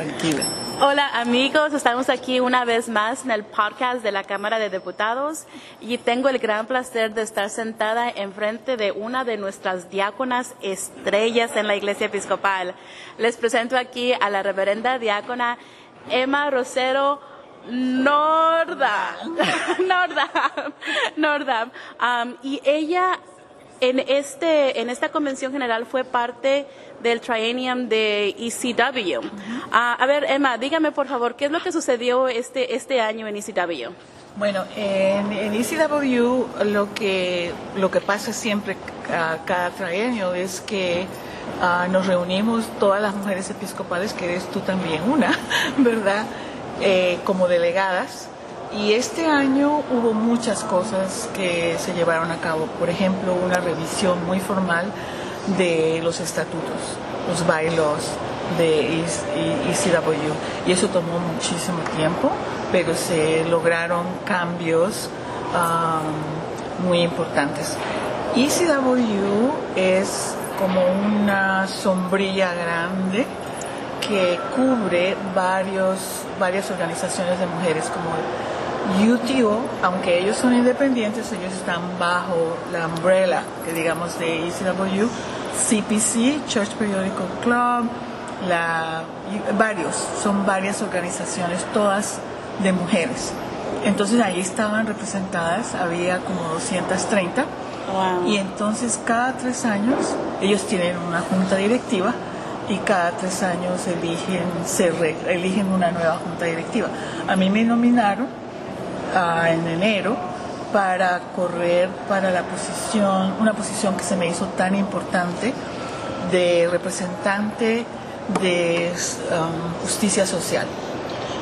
Tranquila. Hola amigos, estamos aquí una vez más en el podcast de la Cámara de Diputados y tengo el gran placer de estar sentada enfrente de una de nuestras diáconas estrellas en la Iglesia Episcopal. Les presento aquí a la reverenda diácona Emma Rosero Norda. Norda. Norda. Um, y ella en, este, en esta convención general fue parte del triennium de ECW. Ah, a ver, Emma, dígame por favor, ¿qué es lo que sucedió este, este año en ECW? Bueno, en, ECW lo que, lo que pasa siempre cada trienio es que ah, nos reunimos todas las mujeres episcopales, que eres tú también una, ¿verdad? Eh, como delegadas. Y este año hubo muchas cosas que se llevaron a cabo. Por ejemplo, una revisión muy formal de los estatutos, los bailos de ECW. Y eso tomó muchísimo tiempo, pero se lograron cambios muy importantes. ECW es como una sombrilla grande que cubre varios, varias organizaciones de mujeres como UTO, aunque ellos son independientes, ellos están bajo la umbrella, que digamos, de ECW, CPC, Church Periodical Club, la, varios, son varias organizaciones, todas de mujeres. Entonces ahí estaban representadas, había como 230, y entonces cada tres años ellos tienen una junta directiva y cada tres años eligen, se eligen una nueva junta directiva. A mí me nominaron en enero para correr para la posición, una posición que se me hizo tan importante de representante de um, justicia social.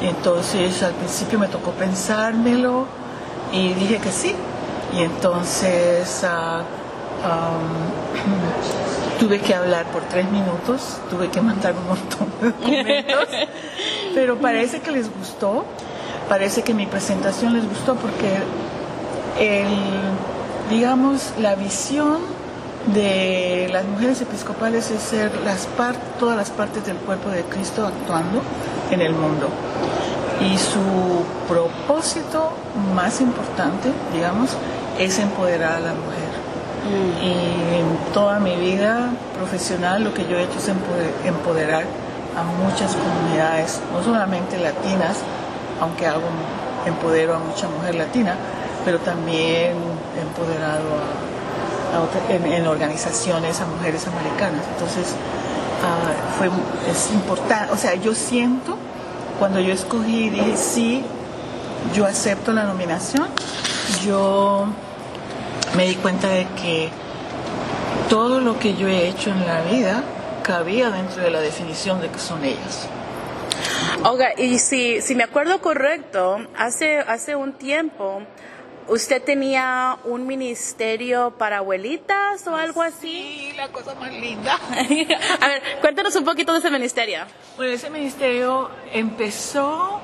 entonces al principio me tocó pensármelo y dije que sí. Y entonces uh, um, tuve que hablar por tres minutos, tuve que mandar un montón de documentos, pero parece que les gustó parece que mi presentación les gustó porque el, digamos, la visión de las mujeres episcopales es ser las todas las partes del cuerpo de Cristo actuando en el mundo. Y su propósito más importante, digamos, es empoderar a la mujer. Mm. Y en toda mi vida profesional lo que yo he hecho es empoderar a muchas comunidades, no solamente latinas, aunque hago empodero a mucha mujer latina, pero también empoderado en, organizaciones a mujeres americanas. Entonces, ah, fue, es importante, o sea, yo siento, cuando yo escogí, dije, sí, yo acepto la nominación, yo me di cuenta de que todo lo que yo he hecho en la vida cabía dentro de la definición de que son ellas. Oiga, y si, si me acuerdo correcto, hace, hace un tiempo usted tenía un ministerio para abuelitas o algo así. Sí, la cosa más linda. A ver, cuéntanos un poquito de ese ministerio. Bueno, ese ministerio empezó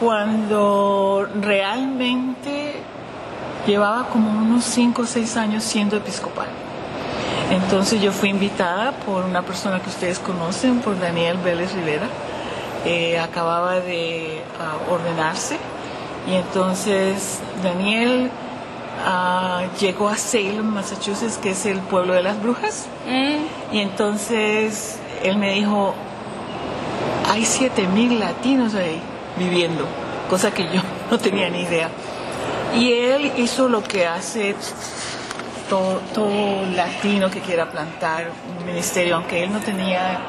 cuando realmente llevaba como unos 5 o 6 años siendo episcopal. Entonces yo fui invitada por una persona que ustedes conocen, por Daniel Vélez Rivera eh, acababa de ah, ordenarse y entonces Daniel ah, llegó a Salem, Massachusetts, que es el pueblo de las brujas, mm. y entonces él me dijo, hay siete mil latinos ahí viviendo, cosa que yo no tenía ni idea. Y él hizo lo que hace todo, todo latino que quiera plantar un ministerio, aunque él no tenía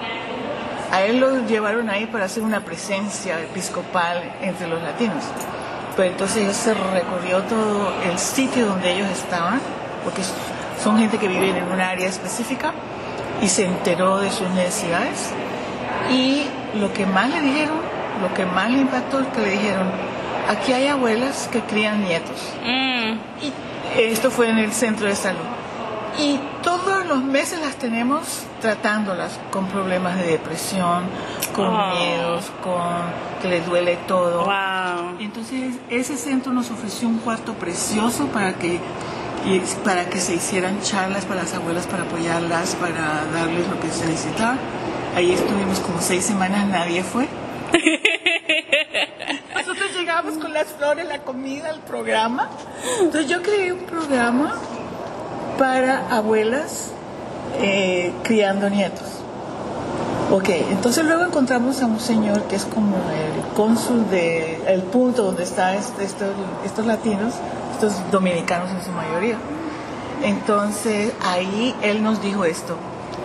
a él lo llevaron ahí para hacer una presencia episcopal entre los latinos. Pero entonces él se recorrió todo el sitio donde ellos estaban, porque son gente que vive en un área específica, y se enteró de sus necesidades. Y lo que más le dijeron, lo que más le impactó es que le dijeron, aquí hay abuelas que crían nietos. Mm. Y esto fue en el centro de salud. Y todos los meses las tenemos tratándolas con problemas de depresión, con miedos, con que les duele todo. Entonces ese centro nos ofreció un cuarto precioso para que para que se hicieran charlas para las abuelas, para apoyarlas, para darles lo que se necesitaba. Ahí estuvimos como seis semanas, nadie fue, Nosotros llegábamos con las flores, la comida, el programa. Entonces yo creé un programa para abuelas eh, criando nietos. Ok, entonces luego encontramos a un señor que es como el cónsul de el punto donde están este, estos, estos latinos, estos dominicanos en su mayoría. Entonces ahí él nos dijo esto,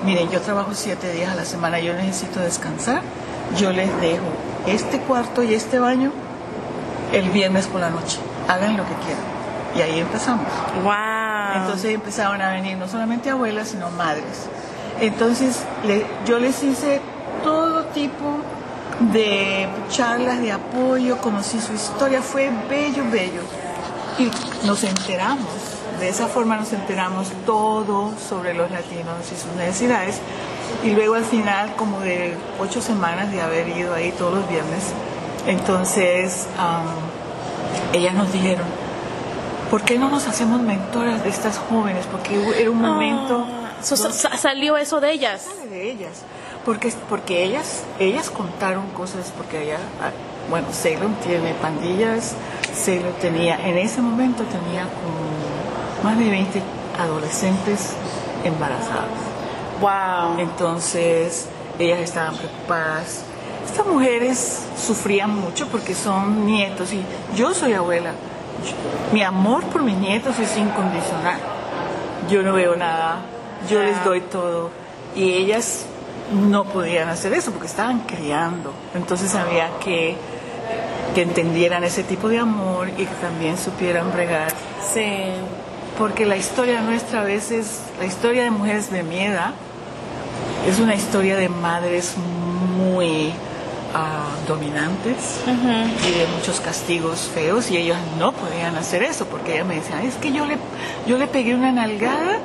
miren, yo trabajo siete días a la semana, yo necesito descansar, yo les dejo este cuarto y este baño el viernes por la noche, hagan lo que quieran. Y ahí empezamos. Wow. Entonces empezaron a venir no solamente abuelas, sino madres. Entonces le- yo les hice todo tipo de charlas de apoyo, conocí su historia, fue bello, bello. Y nos enteramos, de esa forma nos enteramos todo sobre los latinos y sus necesidades. Y luego al final, como de ocho semanas de haber ido ahí todos los viernes, entonces ellas nos dijeron, ¿por qué no nos hacemos mentoras de estas jóvenes? Porque era un momento Ah, so- sa- sa- salió eso de ellas. sale de ellas, porque, porque ellas, ellas contaron cosas, porque ella, ah, bueno, Ceylon tiene pandillas, Ceylon tenía, en ese momento tenía como más de 20 adolescentes embarazadas. Wow. Entonces, ellas estaban preocupadas. Estas mujeres sufrían mucho porque son nietos y yo soy abuela. Mi amor por mis nietos es incondicional. Yo no veo nada, yo les doy todo. Y ellas no podían hacer eso porque estaban criando. Entonces había que que entendieran ese tipo de amor y que también supieran bregar Sí. porque la historia nuestra a veces, la historia de mujeres de mi edad, es una historia de madres muy ah, dominantes y de muchos castigos feos y ellos no podían hacer eso porque ellas me decían, es que yo le, yo le pegué una nalgada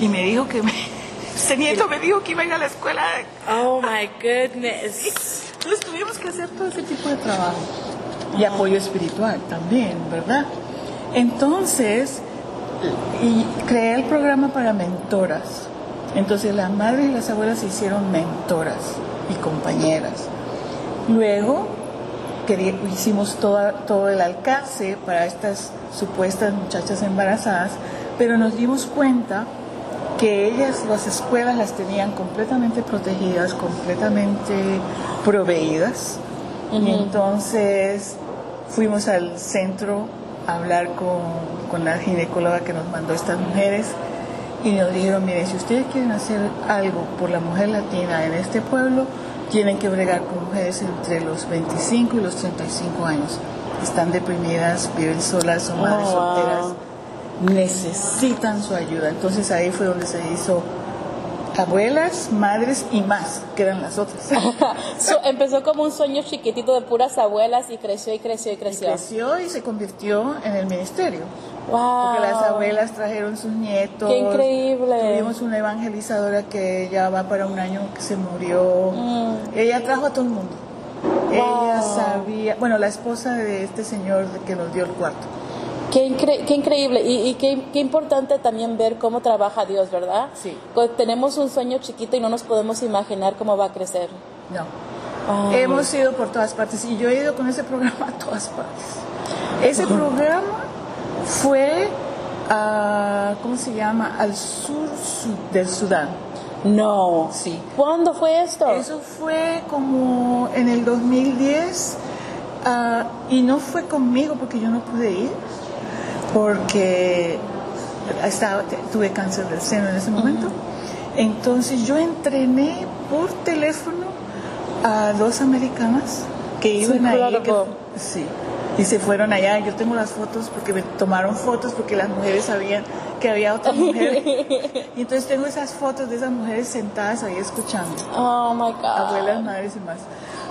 y me dijo que me, ese nieto me dijo que iba a ir a la escuela. Oh my goodness. Entonces tuvimos que hacer todo ese tipo de trabajo y apoyo espiritual también, ¿verdad? Entonces, y creé el programa para mentoras. Entonces las madres y las abuelas se hicieron mentoras y compañeras. Luego querí- hicimos toda- todo el alcance para estas supuestas muchachas embarazadas, pero nos dimos cuenta que ellas, las escuelas las tenían completamente protegidas, completamente proveídas. Y entonces fuimos al centro a hablar con, con la ginecóloga que nos mandó estas mujeres y nos dijeron, miren, si ustedes quieren hacer algo por la mujer latina en este pueblo, tienen que bregar con mujeres entre los 25 y los 35 años. Están deprimidas, viven solas, son madres Oh, wow. solteras, necesitan su ayuda. Entonces ahí fue donde se hizo abuelas, madres y más, que eran las otras. So, empezó como un sueño chiquitito de puras abuelas y creció y creció y creció. Creció y se convirtió en el ministerio. Wow. Porque las abuelas trajeron sus nietos. Qué increíble. Tuvimos una evangelizadora que ya va para un año que se murió. Mm. Ella trajo a todo el mundo. Ella sabía, bueno, la esposa de este señor que nos dio el cuarto. Qué, incre- qué increíble y, y qué, qué importante también ver cómo trabaja Dios, ¿verdad? Sí. Cuando tenemos un sueño chiquito y no nos podemos imaginar cómo va a crecer. No. Ah. Hemos ido por todas partes y yo he ido con ese programa a todas partes. Ese programa fue, ah, ¿cómo se llama? Al sur su- del Sudán. No. Sí. ¿Cuándo fue esto? Eso fue como en el 2010 ah, y no fue conmigo porque yo no pude ir porque estaba, tuve cáncer del seno en ese momento. Entonces yo entrené por teléfono a dos americanas que iban ahí. que- incredible. sí. Y se fueron allá. Yo tengo las fotos porque me tomaron fotos porque las mujeres sabían que había otra mujer. y entonces tengo esas fotos de esas mujeres sentadas ahí escuchando. Oh my God. Abuelas, madres y más.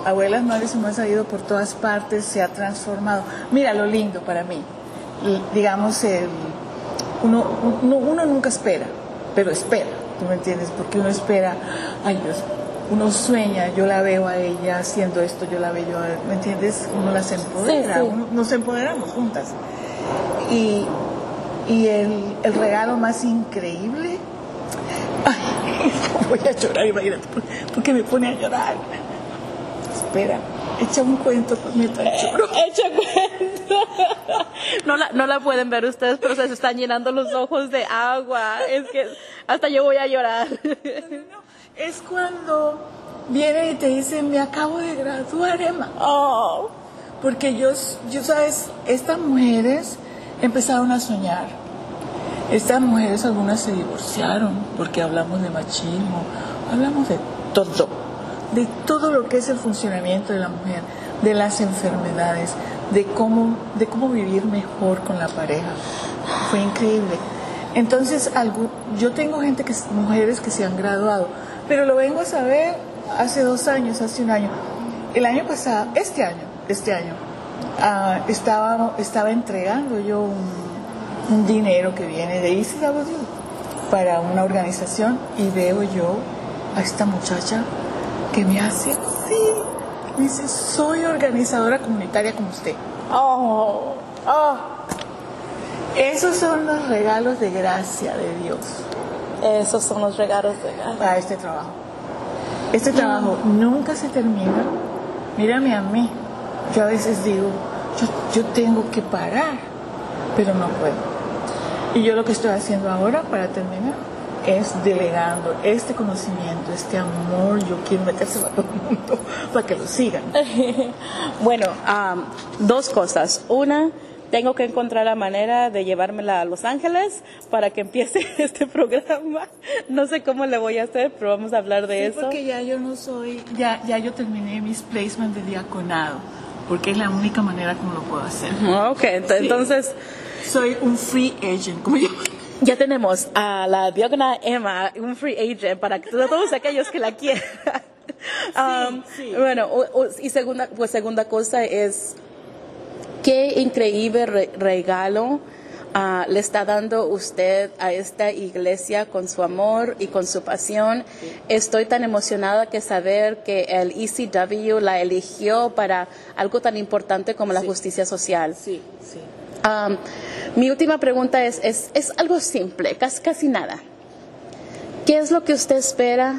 Abuelas, madres y más ha ido por todas partes, se ha transformado. Mira lo lindo para mí. Y, digamos, el, uno, uno, uno nunca espera, pero espera, ¿tú me entiendes? Porque uno espera, ay Dios, uno sueña, yo la veo a ella haciendo esto, yo la veo, a- ¿me entiendes? Uno las empodera, Sí, sí. uno- nos empoderamos juntas. Y, y el, el regalo más increíble, ay, voy a llorar, imagínate, porque me pone a llorar. Espera. Echa un cuento, me choro. Echa cuento. No la, no la pueden ver ustedes, pero se están llenando los ojos de agua. Es que hasta yo voy a llorar. Es cuando viene y te dicen, me acabo de graduar, Emma. Oh. Porque yo, yo sabes, estas mujeres empezaron a soñar. Estas mujeres algunas se divorciaron porque hablamos de machismo, hablamos de todo, de todo lo que es el funcionamiento de la mujer, de las enfermedades, de cómo, de cómo vivir mejor con la pareja. Fue increíble. Entonces, algo, yo tengo gente que, mujeres que se han graduado, pero lo vengo a saber hace dos años, hace un año. El año pasado, este año, este año, ah, estaba, entregando yo un, dinero que viene de ECW para una organización y veo yo a esta muchacha que me hace así, me dice, soy organizadora comunitaria como usted. Oh, oh. Esos son los regalos de gracia de Dios. Esos son los regalos de. Para este trabajo. Este trabajo nunca se termina. Mírame a mí. Yo a veces digo, yo, yo tengo que parar, pero no puedo. Y yo lo que estoy haciendo ahora para terminar es delegando este conocimiento, este amor, yo quiero metérselo a todo el mundo para que lo sigan. bueno, um, dos cosas. Una, tengo que encontrar la manera de llevármela a Los Ángeles para que empiece este programa. No sé cómo le voy a hacer, pero vamos a hablar de Sí, eso. porque ya yo no soy, ya, ya yo terminé mis placements de diaconado, porque es la única manera como lo puedo hacer. Ok, ent- entonces Soy un free agent, como yo. ya tenemos a la diácona Emma, un free agent para todos aquellos que la quieran. Um, sí. Bueno, o- o- y segunda, pues segunda cosa es qué increíble re- regalo ah, le está dando usted a esta iglesia con su amor y con su pasión. Estoy tan emocionada que saber que el ECW la eligió para algo tan importante como la justicia social. Sí, sí. Um, mi última pregunta es, es, es algo simple, casi, casi nada. ¿Qué es lo que usted espera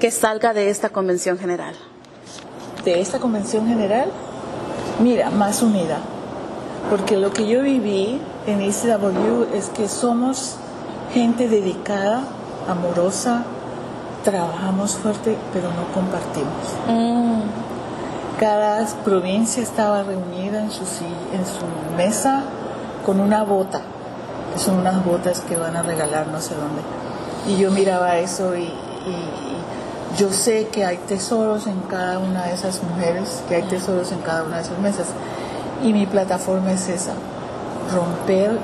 que salga de esta convención general? De esta convención general, mira, más unida. Porque lo que yo viví en ECW es que somos gente dedicada, amorosa, trabajamos fuerte, pero no compartimos. Cada provincia estaba reunida en su, en su mesa con una bota, que son unas botas que van a regalar no sé dónde. Y yo miraba eso y- y yo sé que hay tesoros en cada una de esas mujeres, que hay tesoros en cada una de esas mesas. Y mi plataforma es esa, romper,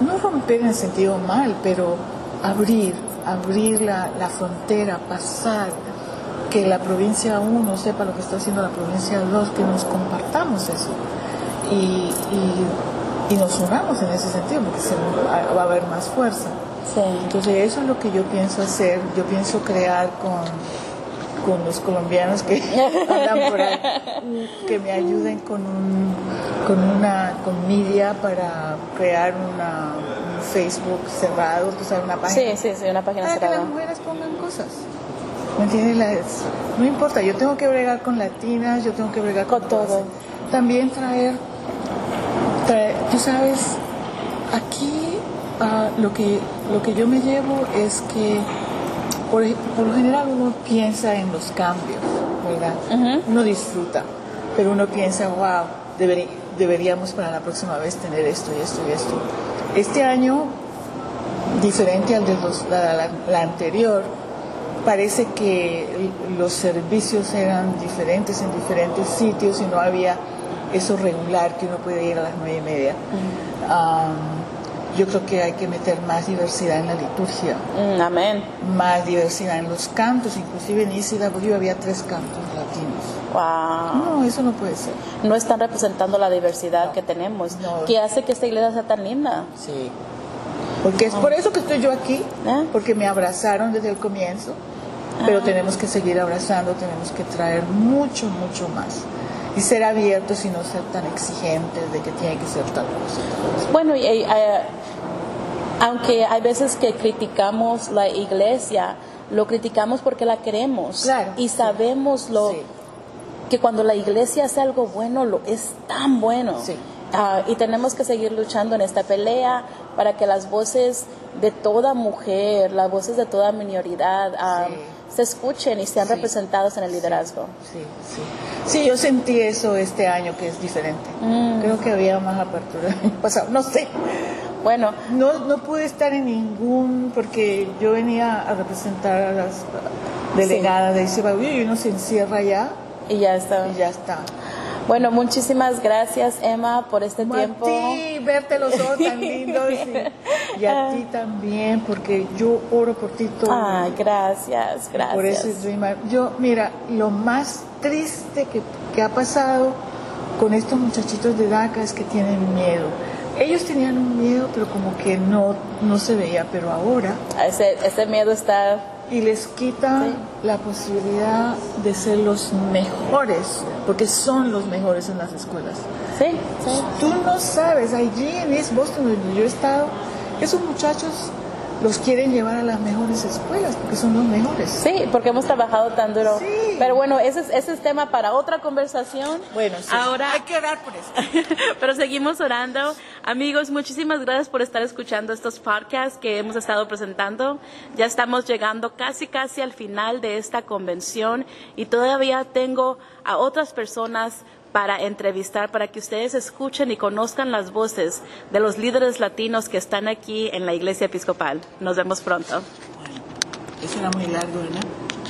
no romper en el sentido mal, pero abrir, abrir la, la frontera, pasar, que la provincia 1 sepa lo que está haciendo la provincia 2, que nos compartamos eso y, y, y nos unamos en ese sentido, porque se, va va a haber más fuerza. Sí. Entonces eso es lo que yo pienso hacer, yo pienso crear con, con los colombianos que andan por ahí, que me ayuden con, un, con una con media para crear una, un Facebook cerrado, tú sabes, una página. Sí, sí, sí, una página para que cerrada. las mujeres pongan cosas. ¿Me entiendes? Las- no importa, yo tengo que bregar con latinas, yo tengo que bregar con, Con todo. También traer, traer, tú sabes, aquí ah, lo, que, lo que yo me llevo es que por, por lo general uno piensa en los cambios, ¿verdad? Uno disfruta, pero uno piensa, wow, deberi- deberíamos para la próxima vez tener esto y esto y esto. Este año diferente al de los- la, la- la anterior, parece que los servicios eran diferentes en diferentes sitios y no había eso regular que uno puede ir a las nueve y media. Am, yo creo que hay que meter más diversidad en la liturgia, Mm, amén. más diversidad en los cantos, inclusive en ICW había tres cantos latinos. Wow. No, eso no puede ser. No están representando la diversidad que tenemos, No. que hace que esta iglesia sea tan linda. Sí. Porque es por eso que estoy yo aquí, Ah. porque me abrazaron desde el comienzo, pero tenemos que seguir abrazando, tenemos que traer mucho, mucho más. Y ser abiertos y no ser tan exigentes de que tiene que ser tal cosa. Bueno, y, eh, eh, aunque hay veces que criticamos la iglesia, lo criticamos porque la queremos Claro, y sí. sabemos lo, Sí. que cuando la iglesia hace algo bueno, lo es tan bueno. Sí. Ah, y tenemos que seguir luchando en esta pelea para que las voces de toda mujer, las voces de toda minoridad ah, Sí. se escuchen y sean Sí. representadas en el liderazgo. Sí, sí. Sí, yo sentí eso este año que es diferente. Mm. Creo que había más apertura el pasado. No sé. Bueno, No, no pude estar en ningún, porque yo venía a representar a las delegadas de Cibabuyo y uno se encierra ya y ya está. y ya está. Bueno, muchísimas gracias Emma por este tiempo. A ti, verte los ojos tan lindos y, y a ti también, porque yo oro por ti todo. Ay, gracias, gracias. Por Dreamer. Yo, mira, lo más triste que, que ha pasado con estos muchachitos de DACA es que tienen miedo. Ellos tenían un miedo, pero como que no, no se veía, pero ahora, ese, ese miedo está y les quita Sí. la posibilidad de ser los mejores, porque son los mejores en las escuelas. Sí, sí. Tú no sabes, allí en East Boston, donde yo he estado, esos muchachos los quieren llevar a las mejores escuelas, porque son los mejores. Sí, porque hemos trabajado tan duro. Sí. Pero bueno, ese es, ese es tema para otra conversación. Bueno, sí. Ahora- hay que orar por eso. Pero seguimos orando. Amigos, muchísimas gracias por estar escuchando estos podcasts que hemos estado presentando. Ya estamos llegando casi, casi al final de esta convención y todavía tengo a otras personas para entrevistar, para que ustedes escuchen y conozcan las voces de los líderes latinos que están aquí en la Iglesia Episcopal. Nos vemos pronto.